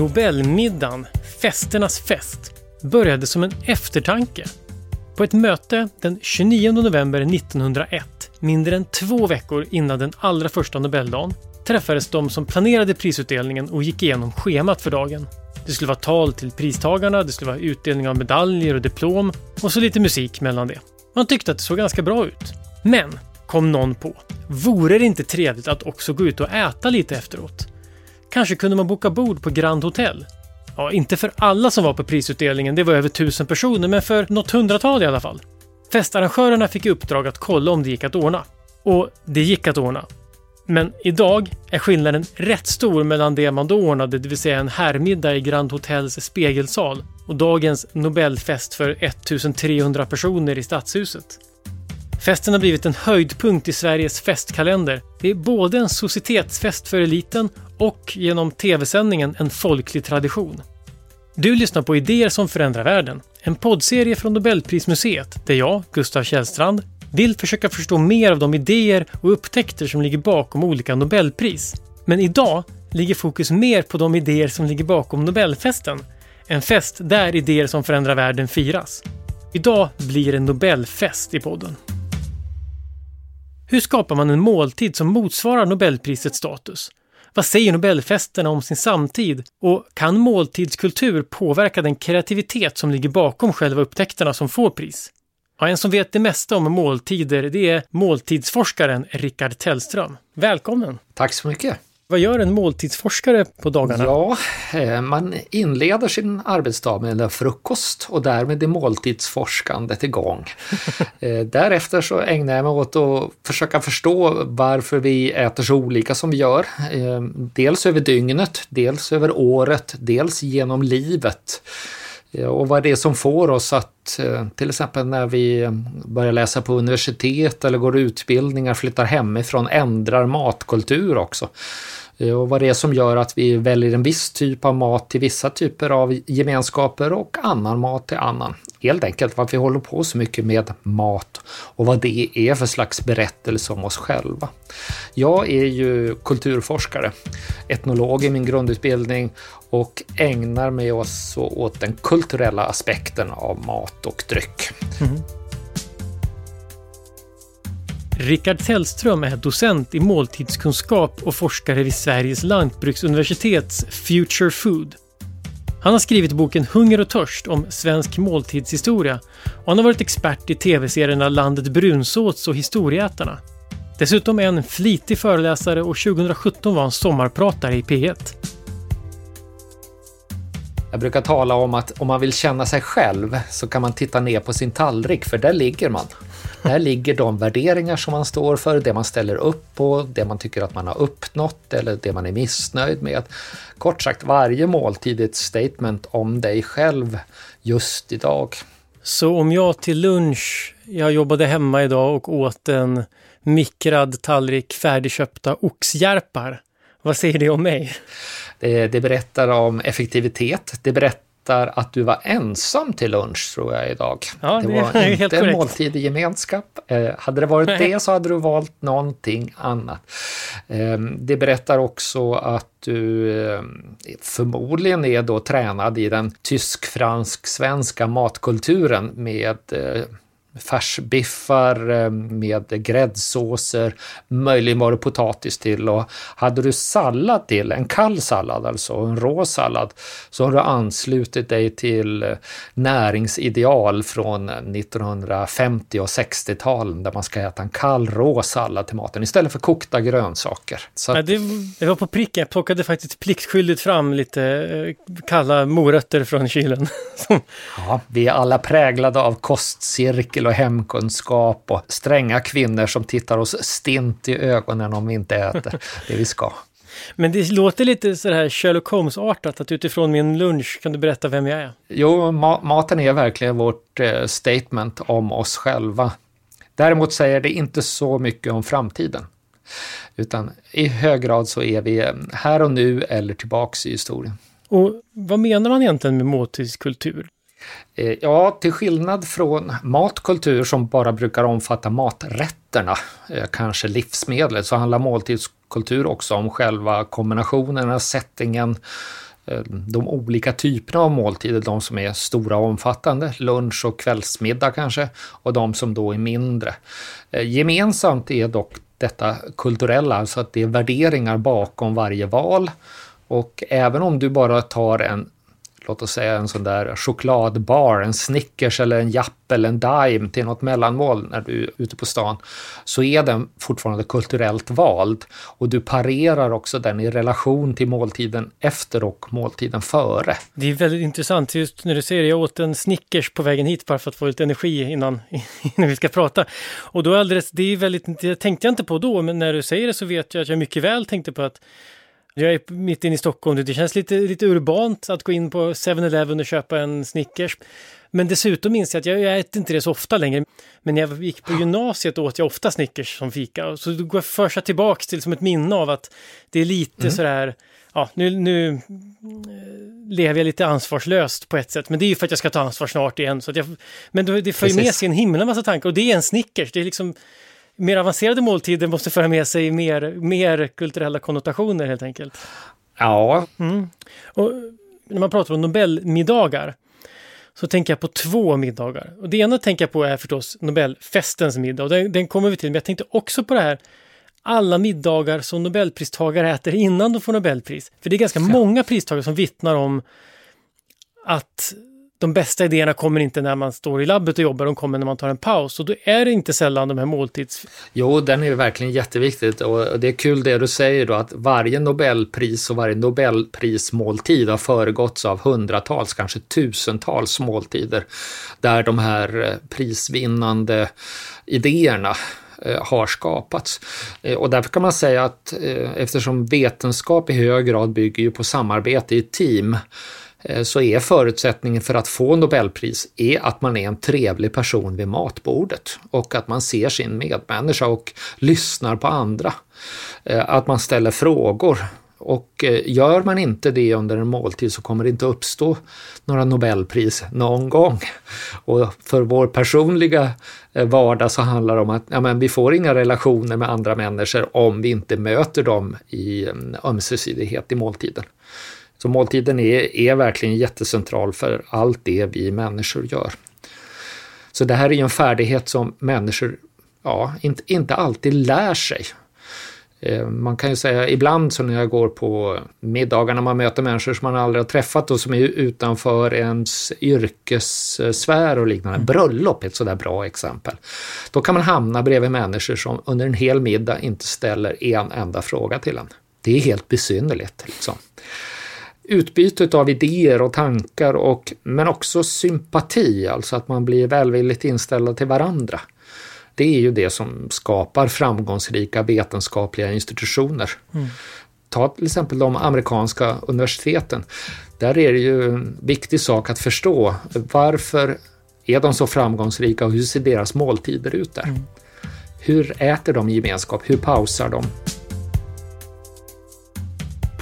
Nobelmiddagen, festernas fest, började som en eftertanke. På ett möte den 29 november 1901, mindre än två veckor innan den allra första Nobeldagen, träffades de som planerade prisutdelningen och gick igenom schemat för dagen. Det skulle vara tal till pristagarna, det skulle vara utdelning av medaljer och diplom och så lite musik mellan det. Man tyckte att det såg ganska bra ut. Men, kom någon på, vore det inte trevligt att också gå ut och äta lite efteråt? Kanske kunde man boka bord på Grand Hotel? Ja, inte för alla som var på prisutdelningen, det var över tusen personer, men för något hundratal i alla fall. Festarrangörerna fick i uppdrag att kolla om det gick att ordna. Och det gick att ordna. Men idag är skillnaden rätt stor mellan det man då ordnade, det vill säga en herrmiddag i Grand Hotels spegelsal, och dagens Nobelfest för 1300 personer i Stadshuset. Festen har blivit en höjdpunkt i Sveriges festkalender. Det är både en societetsfest för eliten och genom tv-sändningen en folklig tradition. Du lyssnar på Idéer som förändrar världen, en poddserie från Nobelprismuseet där jag, Gustav Källstrand, vill försöka förstå mer av de idéer och upptäckter som ligger bakom olika Nobelpris. Men idag ligger fokus mer på de idéer som ligger bakom Nobelfesten. En fest där idéer som förändrar världen firas. Idag blir det Nobelfest i podden. Hur skapar man en måltid som motsvarar Nobelprisets status? Vad säger Nobelfesterna om sin samtid? Och kan måltidskultur påverka den kreativitet som ligger bakom själva upptäckterna som får pris? Ja, en som vet det mesta om måltider, det är måltidsforskaren Rickard Tellström. Välkommen! Tack så mycket! Vad gör en måltidsforskare på dagarna? Ja, eh, man inleder sin arbetsdag med en frukost och därmed är måltidsforskandet igång. Eh, därefter så ägnar jag mig åt att försöka förstå varför vi äter så olika som vi gör. Eh, dels över dygnet, dels över året, dels genom livet. Eh, och vad det är som får oss att eh, till exempel när vi eh, börjar läsa på universitet eller går utbildningar, flyttar hemifrån, ändrar matkultur också. Och vad det är som gör att vi väljer en viss typ av mat till vissa typer av gemenskaper och annan mat till annan. Helt enkelt varför vi håller på så mycket med mat och vad det är för slags berättelse om oss själva. Jag är ju kulturforskare, etnolog i min grundutbildning och ägnar mig också åt den kulturella aspekten av mat och dryck. Mm. Rickard Tellström är docent i måltidskunskap och forskare vid Sveriges lantbruksuniversitets Future Food. Han har skrivit boken Hunger och törst om svensk måltidshistoria och han har varit expert i tv-serierna Landet brunsåts och Historieätarna. Dessutom är han en flitig föreläsare och 2017 var han sommarpratare i P1. Jag brukar tala om att om man vill känna sig själv så kan man titta ner på sin tallrik, för där ligger man. Där ligger de värderingar som man står för, det man ställer upp på, det man tycker att man har uppnått eller det man är missnöjd med. Kort sagt, varje måltid är ett statement om dig själv just idag. Så om jag till lunch, jag jobbade hemma idag och åt en mikrad tallrik färdigköpta oxjärpar. Vad säger det om mig? Det, det berättar om effektivitet. Det berättar berättar att du var ensam till lunch tror jag idag. Ja, det, det var inte en måltid i gemenskap. Eh, hade det varit Nej. det så hade du valt någonting annat. Eh, det berättar också att du eh, förmodligen är då tränad i den tysk-fransk-svenska matkulturen med eh, färsbiffar eh, med gräddsåser, möjligen var det potatis till och hade du sallad till, en kall sallad alltså, en rå sallad, så har du anslutit dig till eh, näringsideal från 1950 och 60-talen där man ska äta en kall rå sallad till maten istället för kokta grönsaker. Så ja, det, det, var på pricken, jag plockade faktiskt pliktskyldigt fram lite eh, kalla morötter från kylen. ja, vi är alla präglade av kostcirkel cykel och hemkunskap och stränga kvinnor som tittar oss stint i ögonen om vi inte äter det vi ska. Men det låter lite så här Sherlock Holmes-artat att utifrån min lunch kan du berätta vem jag är? Jo, ma maten är verkligen vårt eh, statement om oss själva. Däremot säger det inte så mycket om framtiden. Utan i hög grad så är vi eh, här och nu eller tillbaks i historien. Och vad menar man egentligen med måltidskultur? Eh, ja, till skillnad från matkultur som bara brukar omfatta maträtterna, eh, kanske livsmedlet, så handlar måltidskultur också om själva kombinationerna, settingen, eh, de olika typerna av måltider, de som är stora och omfattande, lunch och kvällsmiddag kanske, och de som då är mindre. Gemensamt är dock detta kulturella, alltså att det är värderingar bakom varje val. Och även om du bara tar en låt oss säga en sån där chokladbar, en Snickers eller en Japp eller en Dime till något mellanmål när du är ute på stan, så är den fortfarande kulturellt vald. Och du parerar också den i relation till måltiden efter och måltiden före. Det är väldigt intressant, just när du säger det. jag åt en Snickers på vägen hit bara för att få lite energi innan, innan vi ska prata. Och då alldeles, det är väldigt, det tänkte jag inte på då, men när du säger det så vet jag att jag mycket väl tänkte på att jag är mitt inne i Stockholm, det känns lite, lite urbant att gå in på 7-Eleven och köpa en Snickers. Men dessutom minns jag att jag, jag äter inte det så ofta längre. Men när jag gick på gymnasiet åt jag ofta Snickers som fika. Så då går förs jag tillbaks till som ett minne av att det är lite mm. sådär, ja nu, nu eh, lever jag lite ansvarslöst på ett sätt. Men det är ju för att jag ska ta ansvar snart igen. Så jag, men det för ju med sig en himla massa tankar och det är en Snickers. Det är liksom mer avancerade måltider måste föra med sig mer, mer kulturella konnotationer helt enkelt. Ja. Mm. Och när man pratar om Nobelmiddagar så tänker jag på två middagar. Och det ena tänker jag på är förstås Nobelfestens middag och den, den kommer vi till. Men jag tänkte också på det här alla middagar som Nobelpristagare äter innan de får Nobelpris. För det är ganska ja. många pristagare som vittnar om att de bästa idéerna kommer inte när man står i labbet och jobbar, de kommer när man tar en paus. Och då är det inte sällan de här måltids... Jo, den är verkligen jätteviktigt och det är kul det du säger då att varje Nobelpris och varje Nobelprismåltid har föregåtts av hundratals, kanske tusentals måltider där de här eh, prisvinnande idéerna eh, har skapats. Eh, och därför kan man säga att eftersom vetenskap i hög grad bygger ju på samarbete i team Eh, så är förutsättningen för att få Nobelpris är att man är en trevlig person vid matbordet och att man ser sin medmänniska och lyssnar på andra. Eh, att man ställer frågor. Och eh, gör man inte det under en måltid så kommer det inte uppstå några Nobelpris någon gång. Och för vår personliga vardag så handlar det om att ja, men vi får inga relationer med andra människor om vi inte möter dem i mm, ömsesidighet i måltiden. Så måltiden är, är verkligen jättecentral för allt det vi människor gör. Så det här är en färdighet som människor ja, inte, inte alltid lär sig. Eh, man kan ju säga ibland så när jag går på middagar när man möter människor som man aldrig har träffat och som är utanför ens yrkessfär och liknande. Mm. Bröllop är ett sådär bra exempel. Då kan man hamna bredvid människor som under en hel middag inte ställer en enda fråga till en. Det är helt besynnerligt. Liksom utbytet av idéer och tankar och, men också sympati, alltså att man blir välvilligt inställda till varandra. Det är ju det som skapar framgångsrika vetenskapliga institutioner. Mm. Ta till exempel de amerikanska universiteten. Där är det ju en viktig sak att förstå varför är de så framgångsrika och hur ser deras måltider ut där? Mm. Hur äter de gemenskap? Hur pausar de?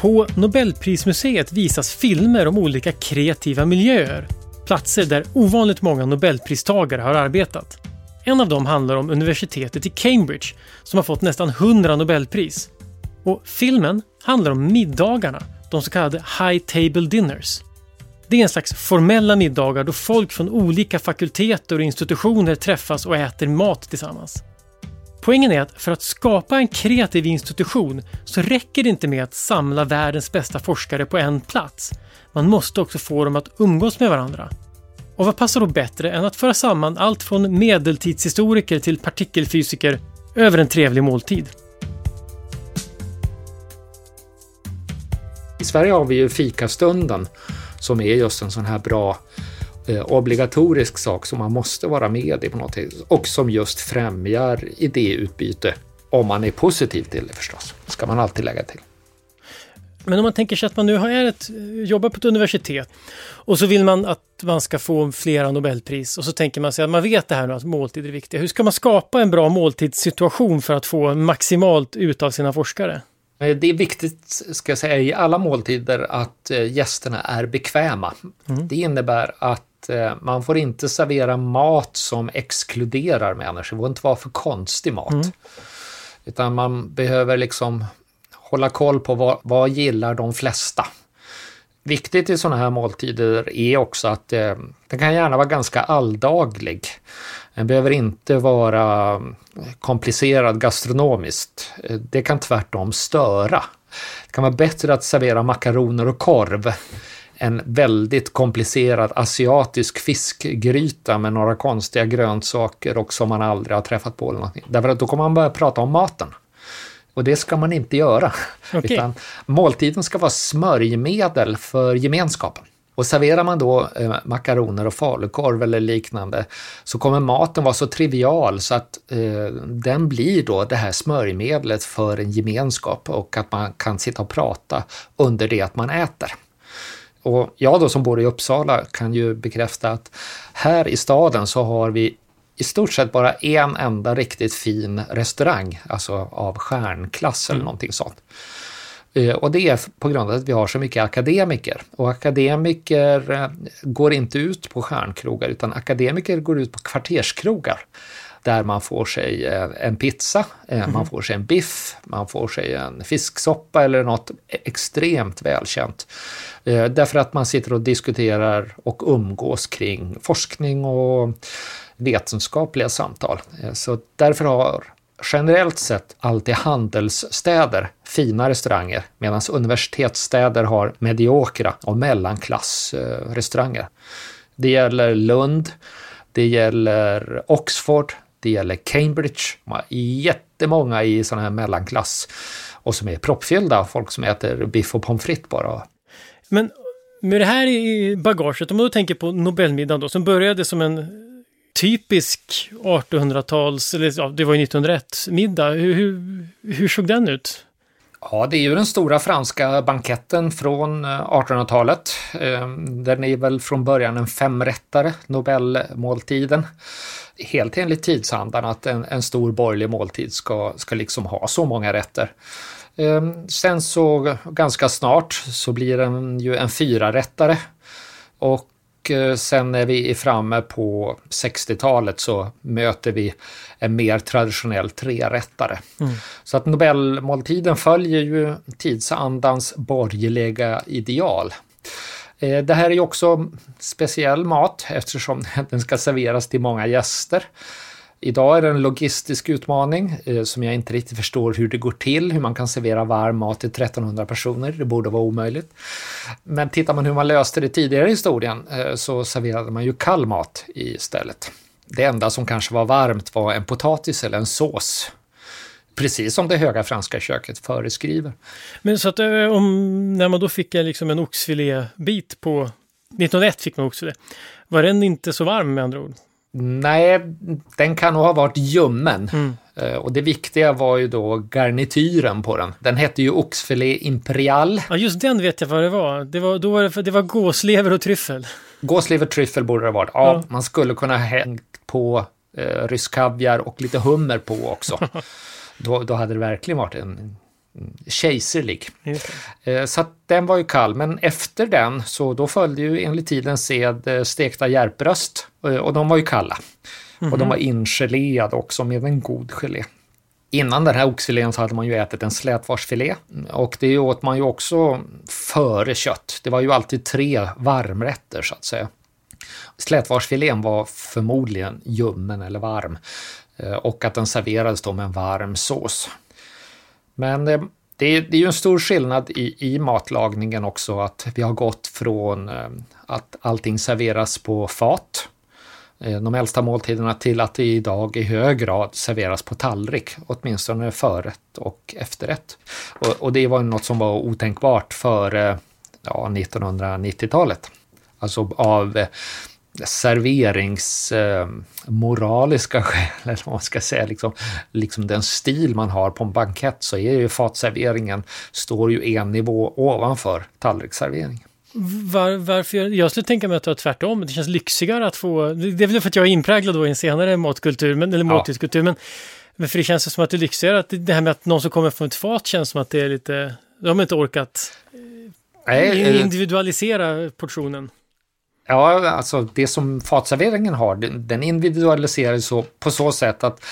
På Nobelprismuseet visas filmer om olika kreativa miljöer. Platser där ovanligt många Nobelpristagare har arbetat. En av dem handlar om universitetet i Cambridge som har fått nästan 100 Nobelpris. Och filmen handlar om middagarna, de så kallade High Table Dinners. Det är en slags formella middagar då folk från olika fakulteter och institutioner träffas och äter mat tillsammans. Poängen är att för att skapa en kreativ institution så räcker det inte med att samla världens bästa forskare på en plats. Man måste också få dem att umgås med varandra. Och vad passar då bättre än att föra samman allt från medeltidshistoriker till partikelfysiker över en trevlig måltid? I Sverige har vi ju fikastunden som är just en sån här bra obligatorisk sak som man måste vara med i på något sätt och som just främjar idéutbyte. Om man är positiv till det förstås, ska man alltid lägga till. Men om man tänker sig att man nu har ett, jobbar på ett universitet och så vill man att man ska få flera Nobelpris och så tänker man sig att man vet det här nu att måltider är viktiga. Hur ska man skapa en bra måltidssituation för att få maximalt ut av sina forskare? Eh, det är viktigt, ska jag säga, i alla måltider att eh, gästerna är bekväma. Mm. Det innebär att att eh, man får inte servera mat som exkluderar människor. Det får inte vara för konstig mat. Mm. Utan man behöver liksom hålla koll på vad, vad gillar de flesta. Viktigt i sådana här måltider är också att eh, den kan gärna vara ganska alldaglig. Den behöver inte vara komplicerad gastronomiskt. Det kan tvärtom störa. Det kan vara bättre att servera makaroner och korv en väldigt komplicerad asiatisk fiskgryta med några konstiga grönsaker och som man aldrig har träffat på. Eller någonting. Därför att då kommer man börja prata om maten. Och det ska man inte göra. Okay. Utan måltiden ska vara smörjmedel för gemenskapen. Och serverar man då eh, makaroner och falukorv eller liknande så kommer maten vara så trivial så att eh, den blir då det här smörjmedlet för en gemenskap och att man kan sitta och prata under det att man äter. Och jag då som bor i Uppsala kan ju bekräfta att här i staden så har vi i stort sett bara en enda riktigt fin restaurang, alltså av stjärnklass eller mm. någonting sånt. Eh, och det är på grund av att vi har så mycket akademiker. Och akademiker eh, går inte ut på stjärnkrogar utan akademiker går ut på kvarterskrogar. Där man får sig eh, en pizza, mm. man får sig en biff, man får sig en fisksoppa eller något extremt välkänt. Därför att man sitter och diskuterar och umgås kring forskning och vetenskapliga samtal. Så därför har generellt sett alltid handelsstäder fina restauranger medan universitetsstäder har mediokra och mellanklassrestauranger. Det gäller Lund, det gäller Oxford, det gäller Cambridge. de har Jättemånga i sån här mellanklass och som är proppfyllda, folk som äter biff och pommes frites bara. Men med det här i bagaget, om man då tänker på Nobelmiddagen då, som började som en typisk 1800-tals, eller ja, det var ju 1901-middag. Hur, hur, hur såg den ut? Ja, det är ju den stora franska banketten från eh, 1800-talet. Eh, den är väl från början en femrättare, Nobelmåltiden. Helt enligt tidsandan att en, en stor borgerlig måltid ska, ska liksom ha så många rätter. Eh, sen så ganska snart så blir den ju en fyrarättare. Och Eh, sen när vi är framme på 60-talet så möter vi en mer traditionell trerättare. Mm. Så att Nobelmåltiden följer ju tidsandans borgerliga ideal. Eh, det här är också speciell mat eftersom den ska serveras till många gäster. Idag är det en logistisk utmaning eh, som jag inte riktigt förstår hur det går till, hur man kan servera varm mat till 1300 personer. Det borde vara omöjligt. Men tittar man hur man löste det tidigare i historien eh, så serverade man ju kall mat istället. Det enda som kanske var varmt var en potatis eller en sås. Precis som det höga franska köket föreskriver. Men så att eh, om, när man då fick liksom en oxfilébit på 1901 fick man oxfilé. Var den inte så varm med andra ord? Nej, den kan nog ha varit ljummen. Mm. Uh, och det viktiga var ju då garnityren på den. Den hette ju oxfilé imperial. Ja, just den vet jag vad det var. Det var, då var det, det var gåslever och tryffel. Gåslever och tryffel borde det ha varit. Ja, ja. man skulle kunna ha hängt på uh, rysk kaviar och lite hummer på också. då, då hade det verkligen varit en kejserlig. Eh, så den var ju kall, men efter den så då följde ju enligt tiden sed eh, stekta järpbröst eh, och de var ju kalla. Mm -hmm. Och de mhm. var ingeléade också med en god gelé. Innan den här oxfilén så hade man ju ätit en slätvarsfilé och det åt man ju också före kött. Det var ju alltid tre varmrätter så att säga. Slätvarsfilén var förmodligen ljummen eller varm och att den serverades då med en varm sås. Men eh, det är, det är ju en stor skillnad i, i matlagningen också att vi har gått från eh, att allting serveras på fat, eh, de äldsta måltiderna, till att det idag i hög grad serveras på tallrik, åtminstone förrätt och efterrätt. Och, och det var något som var otänkbart före ja, 1990-talet. Alltså av serveringsmoraliska eh, skäl, eller vad man ska säga, liksom, liksom den stil man har på en bankett så är ju fatserveringen, står ju en nivå ovanför tallriksservering. Var, varför? Jag skulle tänka mig att det var tvärtom. Det känns lyxigare att få... Det är väl för att jag är inpräglad då i en senare matkultur, men, eller måltidskultur, men, men för det känns som att det är lyxigare att det här med att någon som kommer från ett fat känns som att det är lite... De har inte orkat Nej, eh, individualisera portionen. Ja, alltså det som fatserveringen har, den individualiseras så på så sätt att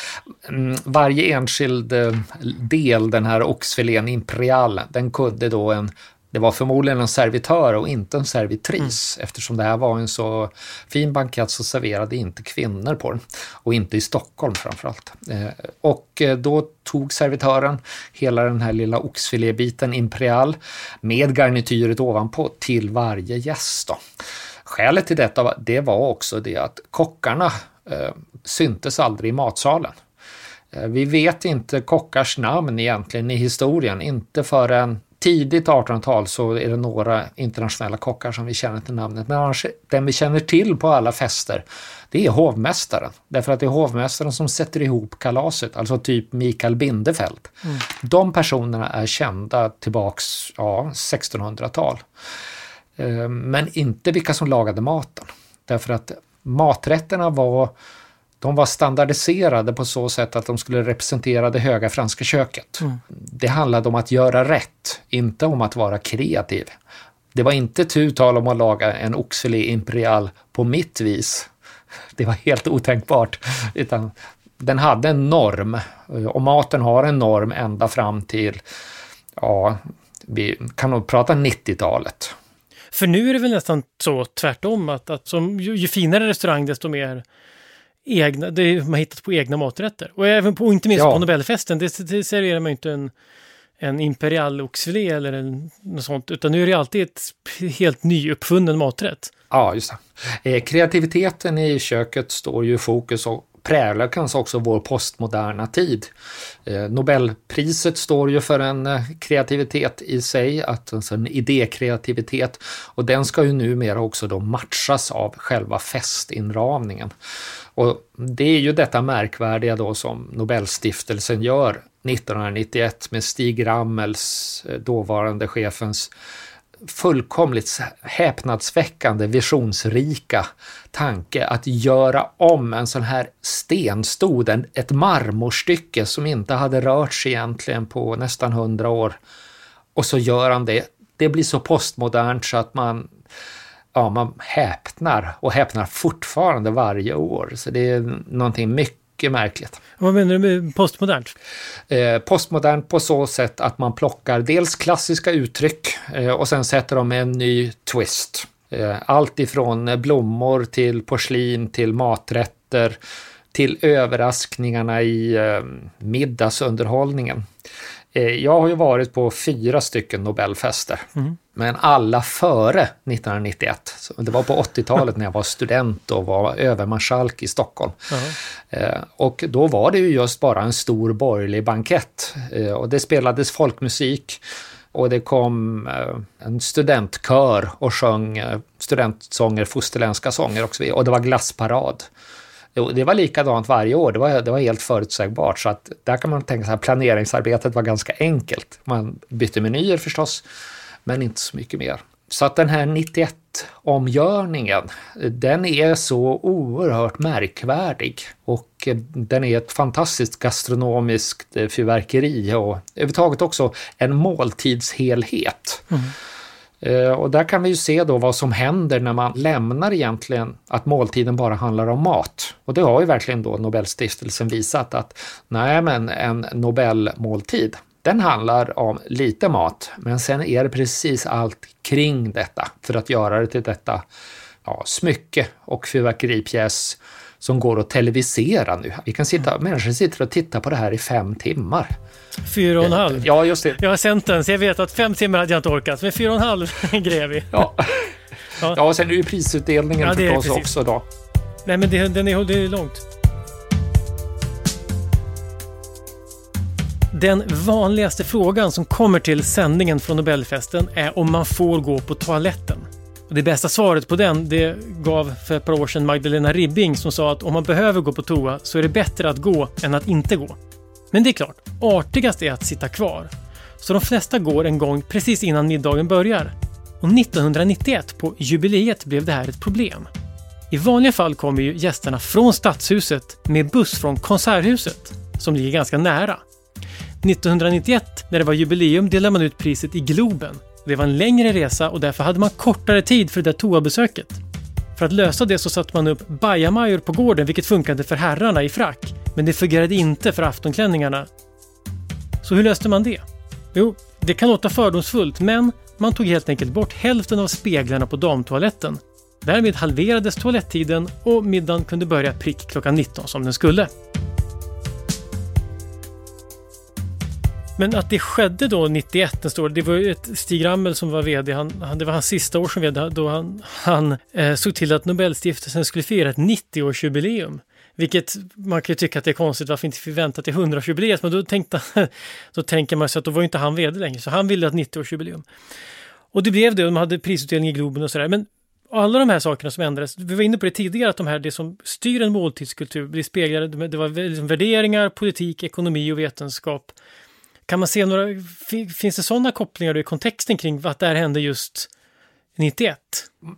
mm, varje enskild eh, del, den här oxfilén imperial, den kunde då en det var förmodligen en servitör och inte en servitris mm. eftersom det här var en så fin bankett så serverade inte kvinnor på den. Och inte i Stockholm framförallt. Eh, och eh, då tog servitören hela den här lilla oxfilébiten imperial med garnityret ovanpå till varje gäst. Då. Skälet till detta det var också det att kockarna eh, syntes aldrig i matsalen. Eh, vi vet inte kockars namn egentligen i historien, inte förrän tidigt 1800-tal så är det några internationella kockar som vi känner till namnet. Men annars, den vi känner till på alla fester, det är hovmästaren. Därför att det är hovmästaren som sätter ihop kalaset, alltså typ Mikael Bindefeld. Mm. De personerna är kända tillbaks ja, 1600-tal. Eh, men inte vilka som lagade maten. Därför att maträtterna var de var standardiserade på så sätt att de skulle representera det höga franska köket. Mm. Det handlade om att göra rätt, inte om att vara kreativ. Det var inte tu tal om att laga en oxfilé imperial på mitt vis. Det var helt otänkbart. Utan den hade en norm och maten har en norm ända fram till, ja, vi kan nog prata 90-talet. För nu är det väl nästan så tvärtom att, att som, ju, ju finare restaurang desto mer egna, det man hittat på egna maträtter. Och även på, inte minst ja. på Nobelfesten, det, det serverar man ju inte en, en imperial oxfilé eller en, något sånt, utan nu är det alltid ett helt nyuppfunnen maträtt. Ja, just det. Eh, kreativiteten i köket står ju i fokus och präglar kanske också vår postmoderna tid. Eh, Nobelpriset står ju för en eh, kreativitet i sig, att, alltså en idékreativitet och den ska ju numera också då matchas av själva festinramningen. Och det är ju detta märkvärdiga då som Nobelstiftelsen gör 1991 med Stig Rammels, eh, dåvarande chefens fullkomligt häpnadsväckande visionsrika tanke att göra om en sån här stenstod, ett marmorstycke som inte hade rörts egentligen på nästan hundra år. Och så gör han det. Det blir så postmodernt så att man ja, man häpnar och häpnar fortfarande varje år. Så det är någonting mycket märkligt. Vad menar du med postmodernt? Eh, postmodernt på så sätt att man plockar dels klassiska uttryck eh, och sen sätter de en ny twist. Eh, allt ifrån blommor till porslin till maträtter till överraskningarna i eh, middagsunderhållningen. Jag har ju varit på fyra stycken Nobelfester. Mm. Men alla före 1991. det var på 80-talet när jag var student och var övermarskalk i Stockholm. Uh-huh. Och då var det ju just bara en stor borgerlig bankett. Eh, och det spelades folkmusik och det kom eh, en studentkör och sjöng studentsånger, fosterländska sånger och så vidare. Och det var glassparad. Det var likadant varje år, det var, det var helt förutsägbart. Så att där kan man tänka sig att planeringsarbetet var ganska enkelt. Man bytte menyer förstås men inte så mycket mer. Så att den här 91-omgörningen, den är så oerhört märkvärdig och den är ett fantastiskt gastronomiskt eh, fyrverkeri och överhuvudtaget också en måltidshelhet. Mm. Eh, och där kan vi ju se då vad som händer när man lämnar egentligen att måltiden bara handlar om mat. Och det har ju verkligen då Nobelstiftelsen visat att nej men en Nobelmåltid, den handlar om lite mat, men sen är det precis allt kring detta för att göra det till detta ja, smycke och fyrverkeripjäs som går att televisera nu. Vi kan sitta, människor sitter och tittar på det här i fem timmar. Fyra och en halv. Ja, just det. Jag har sänt den, så jag vet att fem timmar hade jag inte orkat, men fyra och en halv grejer vi. Ja. ja. och sen är det ju prisutdelningen ja, förstås också då. Nej, men det, den är, det är långt. Den vanligaste frågan som kommer till sändningen från Nobelfesten är om man får gå på toaletten. Det bästa svaret på den det gav för ett par år sedan Magdalena Ribbing som sa att om man behöver gå på toa så är det bättre att gå än att inte gå. Men det är klart, artigast är att sitta kvar. Så de flesta går en gång precis innan middagen börjar. Och 1991 på jubileet blev det här ett problem. I vanliga fall kommer ju gästerna från Stadshuset med buss från Konserthuset, som ligger ganska nära. 1991, när det var jubileum, delade man ut priset i Globen. Det var en längre resa och därför hade man kortare tid för det där toabesöket. För att lösa det så satte man upp bajamajor på gården vilket funkade för herrarna i frack. Men det fungerade inte för aftonklänningarna. Så hur löste man det? Jo, det kan låta fördomsfullt men man tog helt enkelt bort hälften av speglarna på damtoaletten. Därmed halverades toalettiden och middagen kunde börja prick klockan 19 som den skulle. Men att det skedde då 91, den står, det var ju ett Stig Ramel som var VD, han, det var hans sista år som VD, då han, han eh, såg till att Nobelstiftelsen skulle fira ett 90-årsjubileum. Vilket man kan ju tycka att det är konstigt, varför inte vänta till 100-årsjubileet? Men då, tänkte, då tänker man sig att då var inte han VD längre, så han ville ha ett 90-årsjubileum. Och det blev det, de hade prisutdelning i Globen och sådär. Men alla de här sakerna som ändrades, vi var inne på det tidigare, att de här, det som styr en måltidskultur blir speglade, det var liksom värderingar, politik, ekonomi och vetenskap. Kan man se några, finns det sådana kopplingar i kontexten kring att det här hände just 91?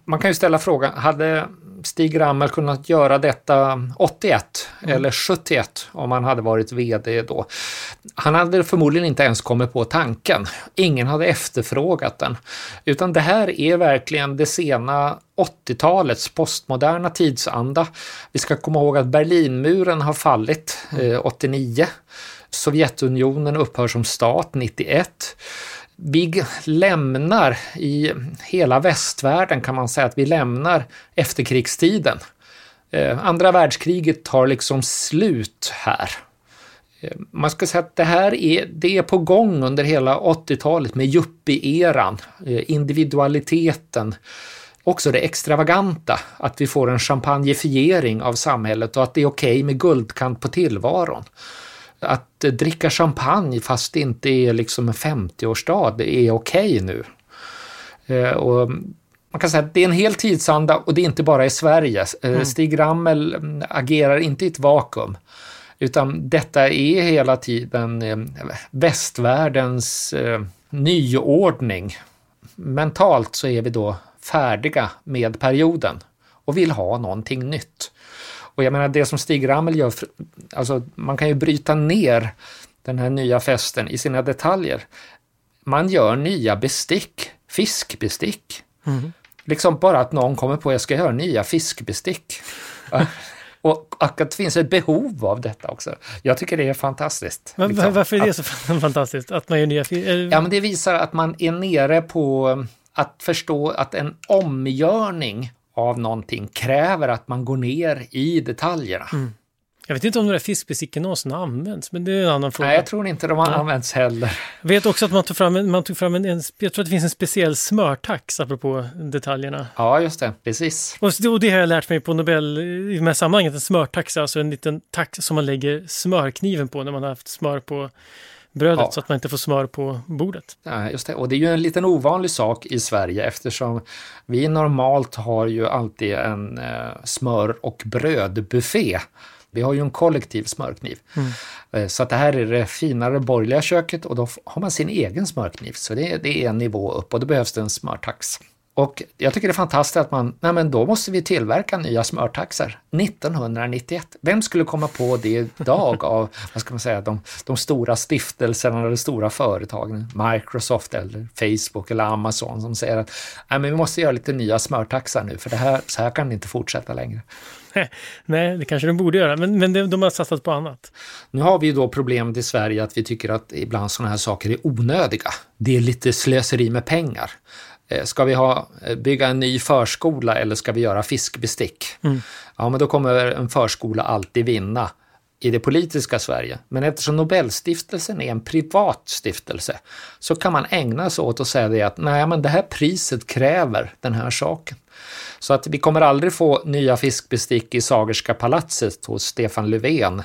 Man kan ju ställa frågan, hade Stig Ramel kunnat göra detta 81 mm. eller 71 om han hade varit VD då? Han hade förmodligen inte ens kommit på tanken. Ingen hade efterfrågat den. Utan det här är verkligen det sena 80-talets postmoderna tidsanda. Vi ska komma ihåg att Berlinmuren har fallit eh, 89. Sovjetunionen upphör som stat 91 vi lämnar i hela västvärlden kan man säga att vi lämnar efterkrigstiden. Eh, andra världskriget tar liksom slut här. Eh, man ska säga att det här är, det är på gång under hela 80-talet med yuppie-eran, eh, individualiteten, också det extravaganta, att vi får en champagnefiering av samhället och att det är okej okay med guldkant på tillvaron att dricka champagne fast det inte är liksom en 50-årsdag, det är okej okay nu. Eh, och man kan säga att det är en hel tidsanda och det är inte bara i Sverige. Eh, mm. Stig Ramel mm, agerar inte i ett vakuum. Utan detta är hela tiden eh, västvärldens nyordning. Mentalt så är vi då färdiga med perioden och vill ha någonting nytt. Och jag menar det som Stig Ramel gör, alltså man kan ju bryta ner den här nya festen i sina detaljer. Man gör nya bestick, fiskbestick. Mm. Liksom bara att någon kommer på att jag ska göra nya fiskbestick. Och att det finns ett behov av detta också. Jag tycker det är fantastiskt. Men, liksom. Varför är det så fantastiskt? Att man gör nya Ja, men det visar att man är nere på att förstå att en omgörning av någonting kräver att man går ner i detaljerna. Mm. Jag vet inte om de där fiskbesticken någonsin har använts, men det är en annan fråga. Nej, jag tror inte de har ja. använts heller. Jag vet också att man tog fram, en, man tog fram en, en, jag tror att det finns en speciell smörtax apropå detaljerna. Ja, just det, precis. Och, och det har jag lärt mig på Nobel i de här sammanhanget, en smörtax är alltså en liten tax som man lägger smörkniven på när man har haft smör på brödet ja. så att man inte får smör på bordet. Ja, just det. Och det är ju en liten ovanlig sak i Sverige eftersom vi normalt har ju alltid en eh, smör och brödbuffé. Vi har ju en kollektiv smörkniv. Mm. Eh, så att det här är det finare borgerliga köket och då har man sin egen smörkniv. Så det, det är en nivå upp och då behövs det en smörtax. Och jag tycker det är fantastiskt att man, nej men då måste vi tillverka nya smörtaxar 1991. Vem skulle komma på det idag av, vad ska man säga, de, de stora stiftelserna eller stora företagen, Microsoft eller Facebook eller Amazon som säger att nej men vi måste göra lite nya smörtaxar nu för det här, så här kan det inte fortsätta längre. Nej, det kanske de borde göra, men, men de har satsat på annat. Nu har vi ju då problemet i Sverige att vi tycker att ibland sådana här saker är onödiga. Det är lite slöseri med pengar. Eh, ska vi ha, eh, bygga en ny förskola eller ska vi göra fiskbestick? Mm. Ja, men då kommer en förskola alltid vinna i det politiska Sverige. Men eftersom Nobelstiftelsen är en privat stiftelse så kan man ägna sig åt att säga det att nej, men det här priset kräver den här saken. Så att vi kommer aldrig få nya fiskbestick i Sagerska palatset hos Stefan Löfven.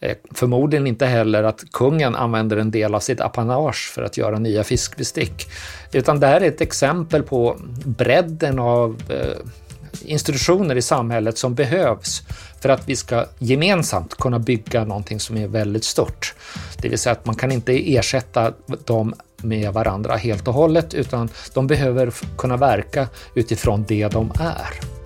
Eh, förmodligen inte heller att kungen använder en del av sitt apanage för att göra nya fiskbestick. Utan det här är ett exempel på bredden av eh, institutioner i samhället som behövs för att vi ska gemensamt kunna bygga någonting som är väldigt stort. Det vill säga att man kan inte ersätta dem med varandra helt och hållet utan de behöver kunna verka utifrån det de är.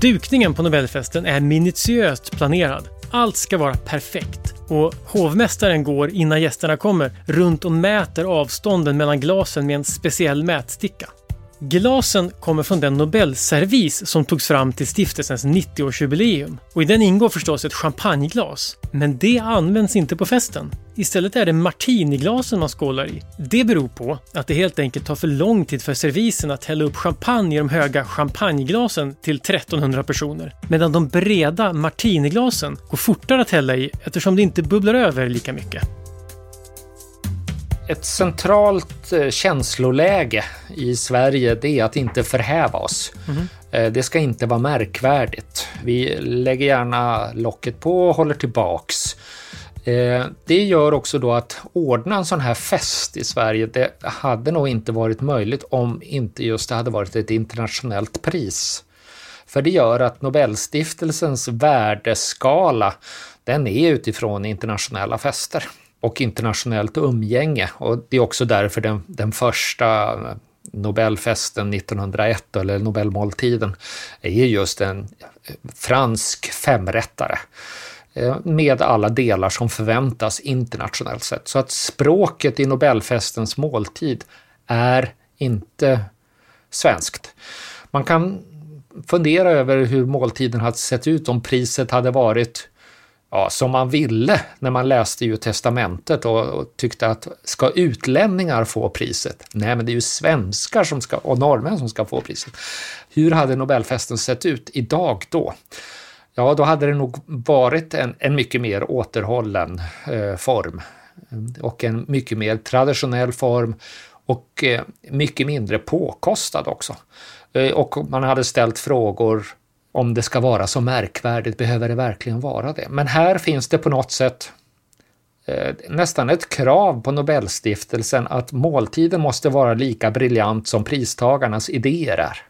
Dukningen på Nobelfesten är minutiöst planerad. Allt ska vara perfekt och hovmästaren går innan gästerna kommer runt och mäter avstånden mellan glasen med en speciell mätsticka. Glasen kommer från den Nobelservis som togs fram till stiftelsens 90-årsjubileum. Och i den ingår förstås ett champagneglas. Men det används inte på festen. Istället är det martiniglasen man skålar i. Det beror på att det helt enkelt tar för lång tid för servisen att hälla upp champagne i de höga champagneglasen till 1300 personer. Medan de breda martiniglasen går fortare att hälla i eftersom det inte bubblar över lika mycket ett centralt eh, känsloläge i Sverige det är att inte förhäva oss. Mm. Det ska inte vara märkvärdigt. Vi lägger gärna locket på och håller tillbaks. Eh, det gör också då att ordna en sån här fest i Sverige, det hade nog inte varit möjligt om inte just det hade varit ett internationellt pris. För det gör att Nobelstiftelsens värdeskala, den är utifrån internationella fester och internationellt umgänge. Och det är också därför den, den första Nobelfesten 1901, eller Nobelmåltiden, är just en fransk femrättare eh, med alla delar som förväntas internationellt sett. Så att språket i Nobelfestens måltid är inte svenskt. Man kan fundera över hur måltiden hade sett ut om priset hade varit ja, som man ville när man läste ju testamentet och, och, tyckte att ska utlänningar få priset? Nej, men det är ju svenskar som ska, och norrmän som ska få priset. Hur hade Nobelfesten sett ut idag då? Ja, då hade det nog varit en, en mycket mer återhållen eh, form och en mycket mer traditionell form och eh, mycket mindre påkostad också. Eh, och man hade ställt frågor om det ska vara så märkvärdigt, behöver det verkligen vara det? Men här finns det på något sätt eh, nästan ett krav på Nobelstiftelsen att måltiden måste vara lika briljant som pristagarnas idéer är.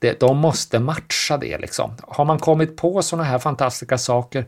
Det, de måste matcha det liksom. Har man kommit på sådana här fantastiska saker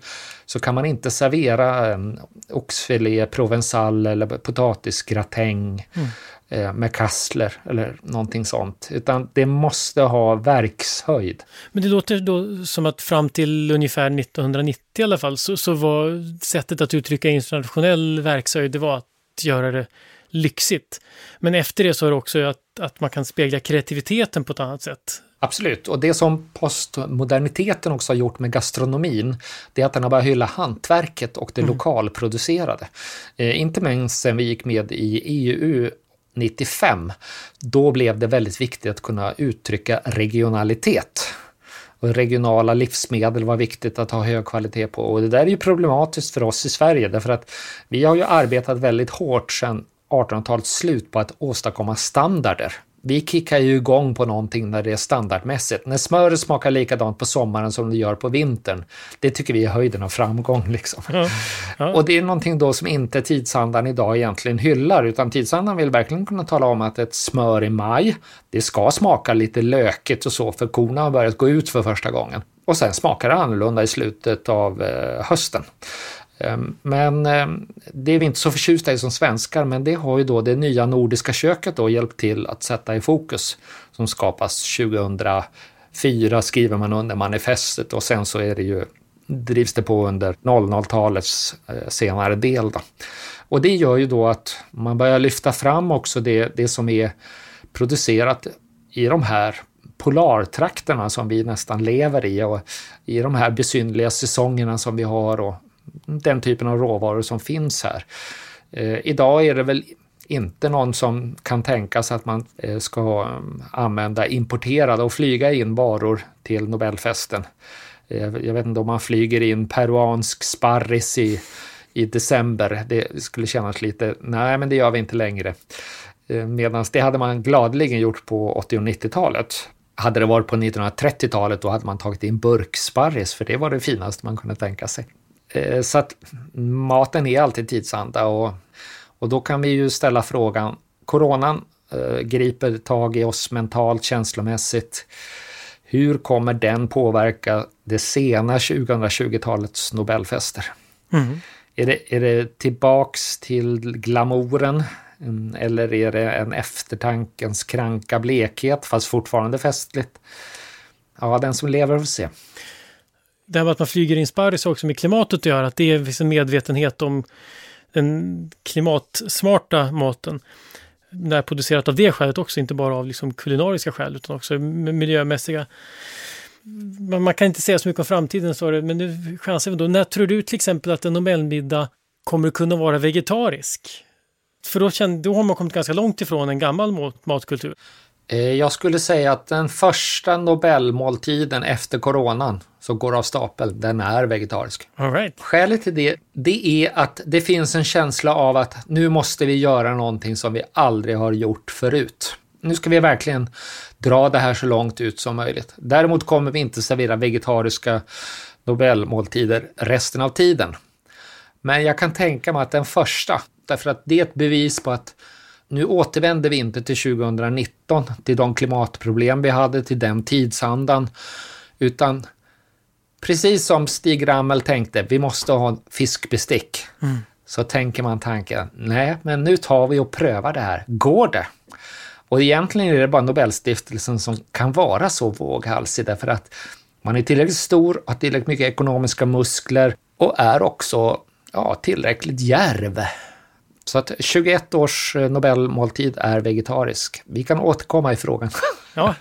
så kan man inte servera en oxfilé provençal eller potatisgratäng mm. Eh, med kassler eller någonting sånt, utan det måste ha verkshöjd. Men det låter då som att fram till ungefär 1990 i alla fall så, så var sättet att uttrycka internationell verkshöjd, det var att göra det lyxigt. Men efter det så är det också att, att man kan spegla kreativiteten på ett annat sätt. Absolut, och det som postmoderniteten också har gjort med gastronomin, det är att den har börjat hylla hantverket och det mm. lokalproducerade. Eh, inte minst sen vi gick med i EU 95, då blev det väldigt viktigt att kunna uttrycka regionalitet. Och regionala livsmedel var viktigt att ha hög kvalitet på och det där är ju problematiskt för oss i Sverige därför att vi har ju arbetat väldigt hårt sedan 1800-talets slut på att åstadkomma standarder vi kickar ju igång på någonting när det är standardmässigt. När smöret smakar likadant på sommaren som det gör på vintern, det tycker vi är höjden av framgång. Liksom. Ja, ja. Och det är någonting då som inte tidsandan idag egentligen hyllar, utan tidsandan vill verkligen kunna tala om att ett smör i maj, det ska smaka lite lökigt och så, för korna har börjat gå ut för första gången. Och sen smakar det annorlunda i slutet av eh, hösten. Ehm, men ehm, det är vi inte så förtjusta i som svenskar, men det har ju då det nya nordiska köket då hjälpt till att sätta i fokus som skapas 2004 skriver man under manifestet och sen så är det ju drivs det på under 00-talets eh, senare del. Då. Och det gör ju då att man börjar lyfta fram också det, det som är producerat i de här polartrakterna som vi nästan lever i och i de här besynliga säsongerna som vi har och den typen av råvaror som finns här. Eh, idag är det väl inte någon som kan tänka sig att man eh, ska eh, använda importerade och flyga in varor till Nobelfesten. Jag vet inte om man flyger in peruansk sparris i, i december. Det skulle kännas lite, nej men det gör vi inte längre. Medan det hade man gladeligen gjort på 80 och 90-talet. Hade det varit på 1930-talet då hade man tagit in burksparris för det var det finaste man kunde tänka sig. Eh, så att maten är alltid tidsanda och, och då kan vi ju ställa frågan, coronan eh, griper tag i oss mentalt, känslomässigt. Hur kommer den påverka det sena 2020-talets Nobelfester? Mm. Är, det, är det tillbaks till glamouren? Mm, eller är det en eftertankens kranka blekhet, fast fortfarande festligt? Ja, den som lever får se det här med att man flyger in sparris också med klimatet att göra, att det finns liksom en medvetenhet om den klimatsmarta maten. närproducerat av det skälet också, inte bara av liksom kulinariska skäl utan också miljömässiga. Man kan inte säga så mycket om framtiden, så det, men nu chansar vi då. När tror du till exempel att en Nobelmiddag kommer att kunna vara vegetarisk? För då, känner, då har man kommit ganska långt ifrån en gammal matkultur. Eh, jag skulle säga att den första Nobelmåltiden efter coronan som går av stapel, den är vegetarisk. All right. Skälet till det, det är att det finns en känsla av att nu måste vi göra någonting som vi aldrig har gjort förut. Nu ska vi verkligen dra det här så långt ut som möjligt. Däremot kommer vi inte servera vegetariska Nobelmåltider resten av tiden. Men jag kan tänka mig att den första, därför att det är ett bevis på att nu återvänder vi inte till 2019, till de klimatproblem vi hade, till den tidsandan, utan precis som Stig Ramel tänkte, vi måste ha fiskbestick. Mm. Så tänker man tanken, nej, men nu tar vi och prövar det här. Går det? Och egentligen är det bara Nobelstiftelsen som kan vara så våghalsig därför att man är tillräckligt stor, har tillräckligt mycket ekonomiska muskler och är också ja, tillräckligt djärv så att 21 års Nobelmåltid är vegetarisk. Vi kan återkomma i frågan. Ja,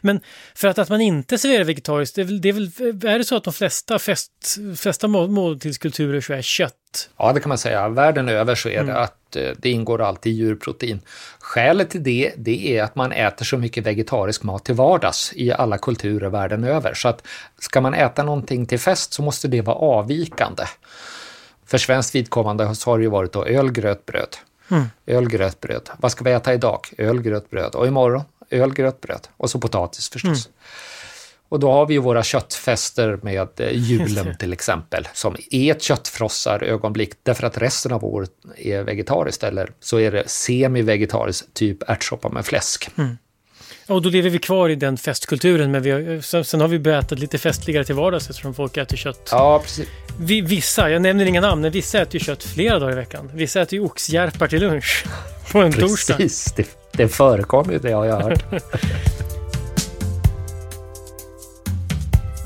men för att, att man inte serverar vegetariskt, det är, väl, det är, väl, är det så att de flesta, fest, flesta måltidskulturer så är kött? Ja, det kan man säga. Världen över så är mm. det att eh, det ingår alltid djurprotein. Skälet till det, det är att man äter så mycket vegetarisk mat till vardags i alla kulturer världen över. Så att ska man äta någonting till fest så måste det vara avvikande. För svenskt vidkommande så har det ju varit då öl, gröt, bröd. Mm. Öl, gröt, bröd. Vad ska vi äta idag? Öl, gröt, bröd. Och imorgon? Öl, gröt, bröd. Och så potatis förstås. Mm. Och då har vi ju våra köttfester med eh, julen till exempel, som är ett köttfrossarögonblick därför att resten av året är vegetariskt eller så är det semi-vegetariskt, typ ärtsoppa med fläsk. Mm. Och då lever vi kvar i den festkulturen, men vi har, sen, sen har vi börjat äta lite festligare till vardags eftersom folk äter kött. Ja, precis. Vi, vissa, jag nämner inga namn, men vissa äter ju kött flera dagar i veckan. Vissa äter ju oxjärpar till lunch på en precis. torsdag. Precis, det, förekommer ju, det har jag hört.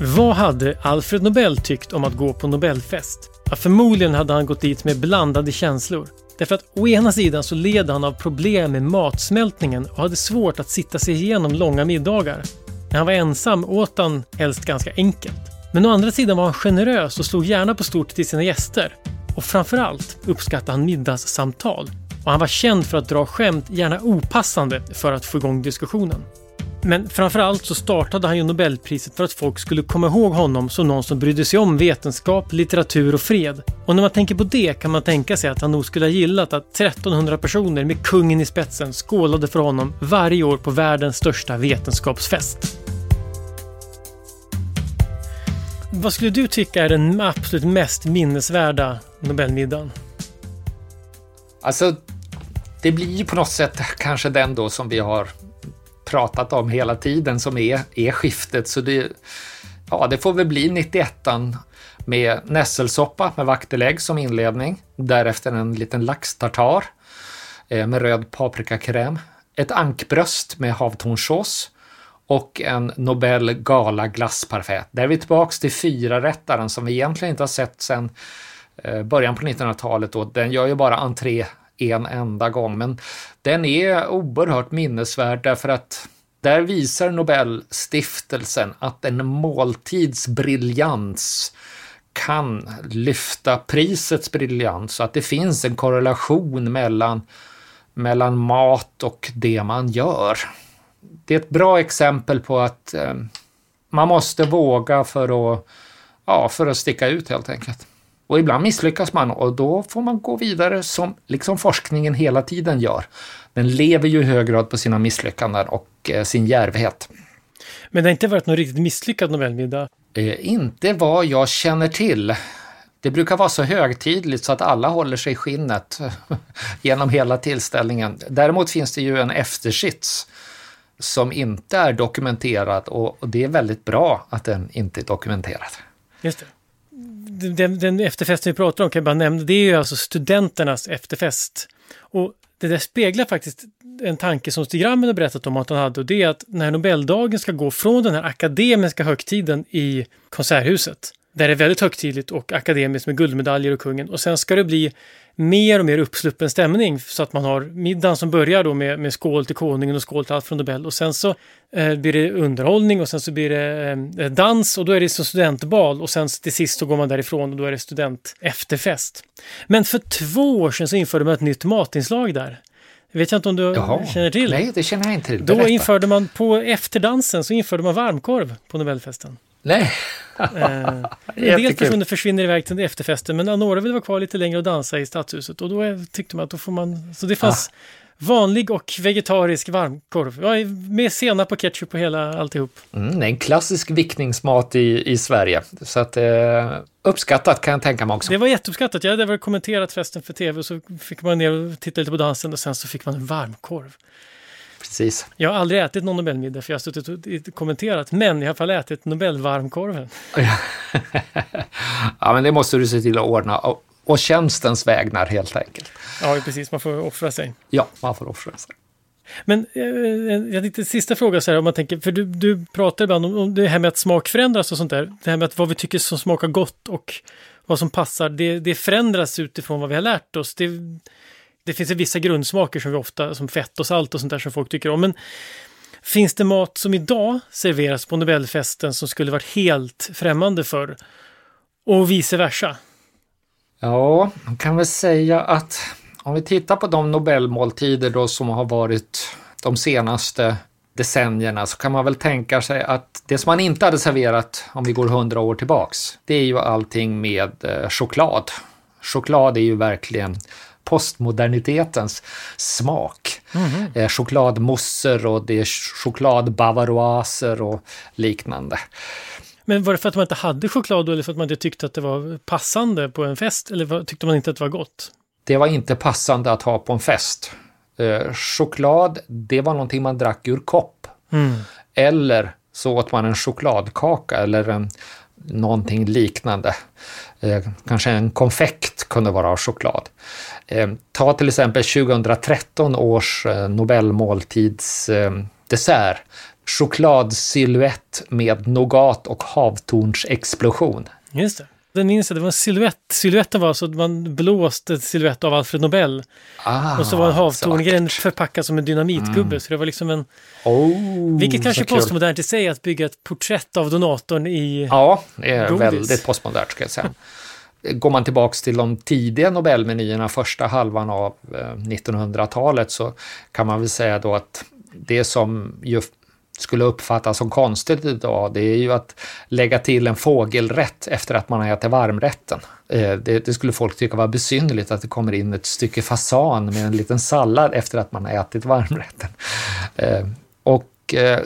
Vad hade Alfred Nobel tyckt om att gå på Nobelfest? Ja, förmodligen hade han gått dit med blandade känslor. Därför att å ena sidan så led han av problem med matsmältningen och hade svårt att sitta sig igenom långa middagar. När han var ensam åt han helst ganska enkelt. Men å andra sidan var han generös och slog gärna på stort till sina gäster. Och framförallt uppskattade han middagssamtal. Och han var känd för att dra skämt, gärna opassande, för att få igång diskussionen. Men framförallt så startade han ju Nobelpriset för att folk skulle komma ihåg honom som någon som brydde sig om vetenskap, litteratur och fred. Och när man tänker på det kan man tänka sig att han nog skulle ha gillat att 1300 personer med kungen i spetsen skålade för honom varje år på världens största vetenskapsfest. Vad skulle du tycka är den absolut mest minnesvärda Nobelmiddagen? Alltså, det blir ju på något sätt kanske den då som vi har pratat om hela tiden som är, är skiftet. Så det, ja, det får väl bli 91 med nässelsoppa med vaktelägg som inledning. Därefter en liten laxtartar eh, med röd paprikakräm. Ett ankbröst med havtornsås och en Nobel Gala glassparfait. Där är vi tillbaks till fyra rättaren som vi egentligen inte har sett sedan eh, början på 1900-talet. Den gör ju bara entré en enda gång, men den är oerhört minnesvärd därför att där visar Nobelstiftelsen att en måltids briljans kan lyfta prisets briljans, så att det finns en korrelation mellan, mellan mat och det man gör. Det är ett bra exempel på att eh, man måste våga för att, ja, för att sticka ut helt enkelt. Och ibland misslyckas man och då får man gå vidare som liksom forskningen hela tiden gör. Den lever ju i hög grad på sina misslyckanden och eh, sin järvhet. Men det har inte varit någon riktigt misslyckad Nobelmiddag? Eh, inte vad jag känner till. Det brukar vara så högtidligt så att alla håller sig i skinnet genom hela tillställningen. Däremot finns det ju en eftersits som inte är dokumenterad och det är väldigt bra att den inte är dokumenterad. Just det den, den efterfesten vi pratar om kan jag bara nämna, det är ju alltså studenternas efterfest. Och det där speglar faktiskt en tanke som Stig Rammen har berättat om att han hade och det är att när Nobeldagen ska gå från den här akademiska högtiden i Konserthuset där det är väldigt högtidligt och akademiskt med guldmedaljer och kungen. Och sen ska det bli mer och mer uppsluppen stämning så att man har middagen som börjar då med, med skål till konungen och skål till Alfred Nobel och sen så eh, blir det underhållning och sen så blir det eh, dans och då är det som studentbal och sen till sist så går man därifrån och då är det student efterfest. Men för två år sedan så införde man ett nytt matinslag där. Vet jag inte om du Jaha, känner till? Nej, det känner jag inte till. Berätta. Då införde man på efterdansen så införde man varmkorv på Nobelfesten. Nej. en del personer försvinner iväg till efterfesten men några vill vara kvar lite längre och dansa i stadshuset och då tyckte man att då får man, så det fanns ah. vanlig och vegetarisk varmkorv. Ja, med senap och ketchup och hela alltihop. Mm, det är en klassisk vickningsmat i, i Sverige. Så att, eh, uppskattat kan jag tänka mig också. Det var jätteuppskattat. Jag hade väl kommenterat festen för tv och så fick man ner och titta lite på dansen och sen så fick man en varmkorv. Precis. Jag har aldrig ätit någon Nobelmiddag för jag har suttit och kommenterat, men jag har i alla fall ätit Nobelvarmkorven. ja, men det måste du se till att ordna. Och, och tjänstens vägnar helt enkelt. Ja, precis. Man får offra sig. Ja, man får offra sig. Men eh, jag tänkte sista fråga så här om man tänker, för du, du pratar ibland om, om det här med att smak förändras och sånt där. Det här med att vad vi tycker som smakar gott och vad som passar, det, det förändras utifrån vad vi har lärt oss. Det, det finns vissa grundsmaker som vi ofta, som fett och salt och sånt där som folk tycker om. Men finns det mat som idag serveras på Nobelfesten som skulle varit helt främmande för och vice versa? Ja, man kan väl säga att om vi tittar på de Nobelmåltider då som har varit de senaste decennierna så kan man väl tänka sig att det som man inte hade serverat om vi går hundra år tillbaks, det är ju allting med eh, choklad. Choklad är ju verkligen postmodernitetens smak. Mm. Eh, chokladmousser och det är chokladbavaroiser och liknande. Men var det för att man inte hade choklad då, eller för att man inte tyckte att det var passande på en fest? Eller tyckte man inte att det var gott? Det var inte passande att ha på en fest. Eh, choklad, det var någonting man drack ur kopp. Mm. Eller så åt man en chokladkaka eller en, någonting liknande. Eh, kanske en konfekt kunde vara av choklad. Eh, ta till exempel 2013 års eh, Nobelmåltidsdessert. chokladsiluett med nougat och havtornsexplosion. Just det. Den minns jag, det var en silhuett. Siluetten var så att man blåste silhuett av Alfred Nobel. Ah, och så var en havtorngren förpackad som en dynamitgubbe. Mm. Så det var liksom en... Oh, vilket kanske är postmodernt i sig, att bygga ett porträtt av donatorn i Ja, det är godis. väldigt postmodernt ska jag säga. Går man tillbaks till de tidiga Nobelmenyerna, första halvan av 1900-talet, eh, så kan man väl säga då att det som ju skulle uppfattas som konstigt idag, det är ju att lägga till en fågelrätt efter att man har ätit varmrätten. Eh, det, det, skulle folk tycka var besynnerligt att det kommer in ett stycke fasan med en liten sallad efter att man har ätit varmrätten. Eh, och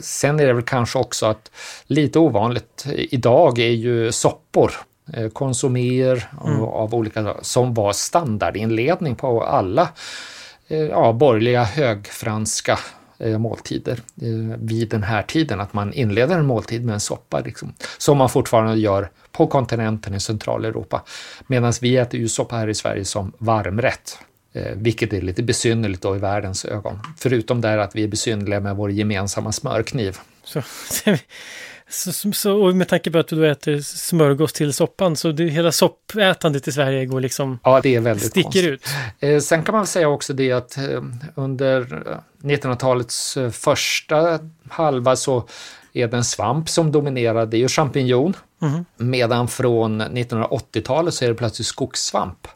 sen är det väl kanske också att lite ovanligt idag är ju soppor Eh, konsuméer mm. av olika som var standardinledning på alla eh, ja, borgerliga högfranska eh, Eh, måltider eh, vid den här tiden. Att man inleder en måltid med en soppa, liksom, som man fortfarande gör på kontinenten i Centraleuropa. Medan vi äter ju soppa här i Sverige som varmrätt. Eh, vilket är lite besynnerligt då i världens ögon. Förutom där att vi är besynnerliga med vår gemensamma smörkniv. Så, Så, så, och med tanke på att du då äter smörgås till soppan, så det, hela soppätandet i Sverige går liksom... Ja, det är väldigt Sticker konstigt. ut. Eh, sen kan man säga också det att eh, under 1900-talets eh, första halva så är det en svamp som dominerar, det är ju champinjon. Mm. Medan från 1980-talet så är det plötsligt skogssvamp.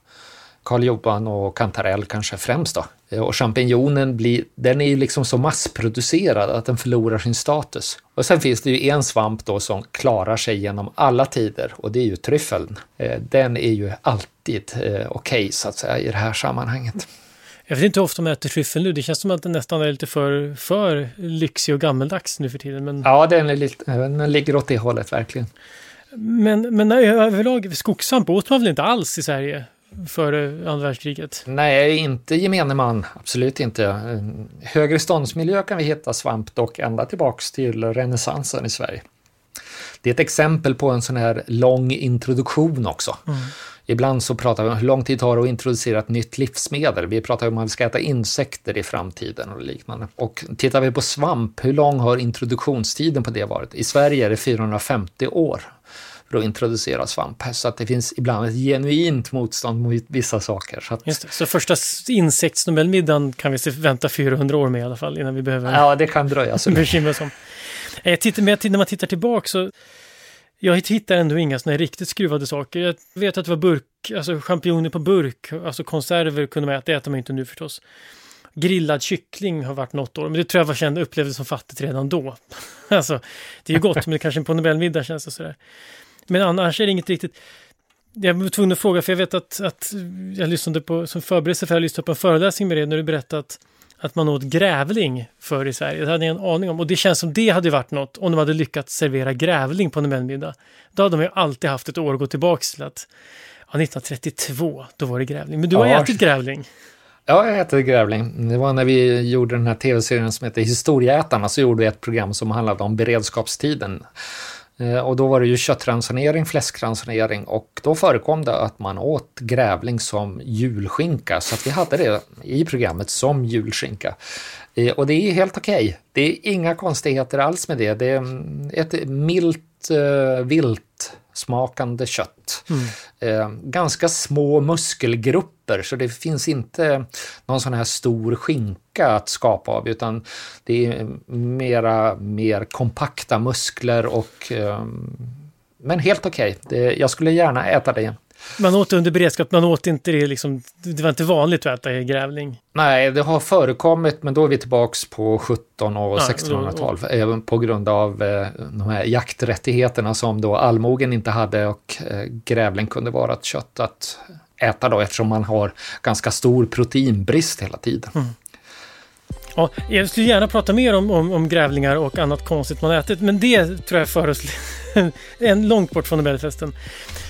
Karl Johan och kantarell kanske främst då. Eh, och champinjonen blir, den är ju liksom så massproducerad att den förlorar sin status. Och sen finns det ju en svamp då som klarar sig genom alla tider och det är ju tryffeln. Eh, den är ju alltid eh, okej okay, så att säga i det här sammanhanget. Jag vet inte hur ofta man äter tryffel nu. Det känns som att den nästan är lite för, för lyxig och gammeldags nu för tiden. Men... Ja, den, är lite, den ligger åt det hållet verkligen. Men, men överlag, skogssvamp åt man väl inte alls i Sverige? Före andra världskriget? Nej, inte gemene man. Absolut inte. Högre ståndsmiljö kan vi hitta svamp dock ända tillbaks till renässansen i Sverige. Det är ett exempel på en sån här lång introduktion också. Mm. Ibland så pratar vi om hur lång tid tar det att introducera ett nytt livsmedel. Vi pratar om att vi ska äta insekter i framtiden och liknande. Och tittar vi på svamp, hur lång har introduktionstiden på det varit? I Sverige är det 450 år för att introducera svamp. Så att det finns ibland ett genuint motstånd mot vissa saker. Så, att... Det. så första insektsnobelmiddagen kan vi vänta 400 år med i alla fall innan vi behöver Ja, det kan dröja så bekymra oss om. Jag tittar, men när man tittar tillbaka så jag hittar ändå inga sådana riktigt skruvade saker. Jag vet att det var burk, alltså champinjoner på burk, alltså konserver kunde man äta, det äter man inte nu förstås. Grillad kyckling har varit något år, men det tror jag var känd, upplevdes som fattigt redan då. alltså, det är ju gott, men det kanske på Nobelmiddag känns det sådär. Men annars är det inget riktigt. Jag var tvungen att fråga, för jag vet att, att jag lyssnade på, som förberedelse för att jag lyssnade på en föreläsning med dig när du berättade att att man åt grävling för i Sverige. Det hade jag en aning om. Och det känns som det hade varit något om de hade lyckats servera grävling på en Nobelmiddag. Då hade de ju alltid haft ett år att gå tillbaka till att ja, 1932, då var det grävling. Men du har ja. ätit grävling? Ja, jag äter grävling. Det var när vi gjorde den här tv-serien som heter Historieätarna så gjorde vi ett program som handlade om beredskapstiden. Eh, och då var det ju köttransonering, fläskransonering och då förekom det att man åt grävling som julskinka. Så att vi hade det i programmet som julskinka. Eh, och det är helt okej. Okay. Det är inga konstigheter alls med det. Det är mm, ett milt, uh, vilt smakande kött. Mm. Eh, ganska små muskelgrupper så det finns inte någon sån här stor skinka att skapa av utan det är mera mer kompakta muskler och eh, men helt okej. Okay. Jag skulle gärna äta det. Man åt under beredskap, man åt inte det liksom, det var inte vanligt att äta grävling? Nej, det har förekommit, men då är vi tillbaks på 17 och 1600-tal, även på grund av eh, de här jakträttigheterna som då allmogen inte hade och eh, grävling kunde vara ett kött att äta då eftersom man har ganska stor proteinbrist hela tiden. Mm. Ja, jag skulle gärna prata mer om, om, om, grävlingar och annat konstigt man ätit, men det tror jag för oss en långt bort från Nobelfesten.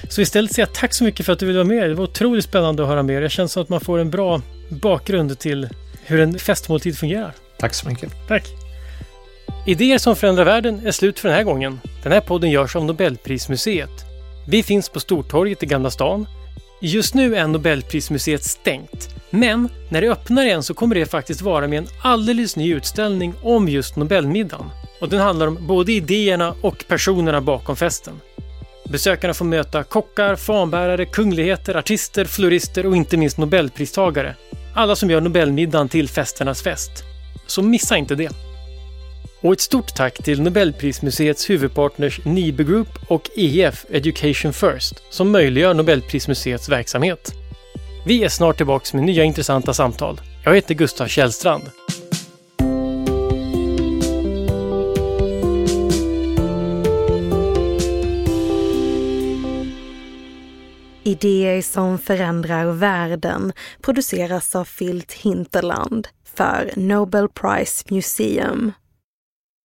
Så istället säger jag tack så mycket för att du ville vara med. Det var otroligt spännande att höra mer. Det känns som att man får en bra bakgrund till hur en festmåltid fungerar. Tack så mycket. Tack. Idéer som förändrar världen är slut för den här gången. Den här podden görs av Nobelprismuseet. Vi finns på Stortorget i Gamla stan. Just nu är Nobelprismuseet stängt. Men när det öppnar igen så kommer det faktiskt vara med en alldeles ny utställning om just Nobelmiddagen. Och den handlar om både idéerna och personerna bakom festen. Besökarna får möta kockar, fanbärare, kungligheter, artister, florister och inte minst nobelpristagare. Alla som gör Nobelmiddagen till festernas fest. Så missa inte det! Och ett stort tack till Nobelprismuseets huvudpartners Nibe Group och EF Education First som möjliggör Nobelprismuseets verksamhet. Vi är snart tillbaka med nya intressanta samtal. Jag heter Gustav Källstrand. Idéer som förändrar världen produceras av Filt Hinterland för Nobel Prize Museum.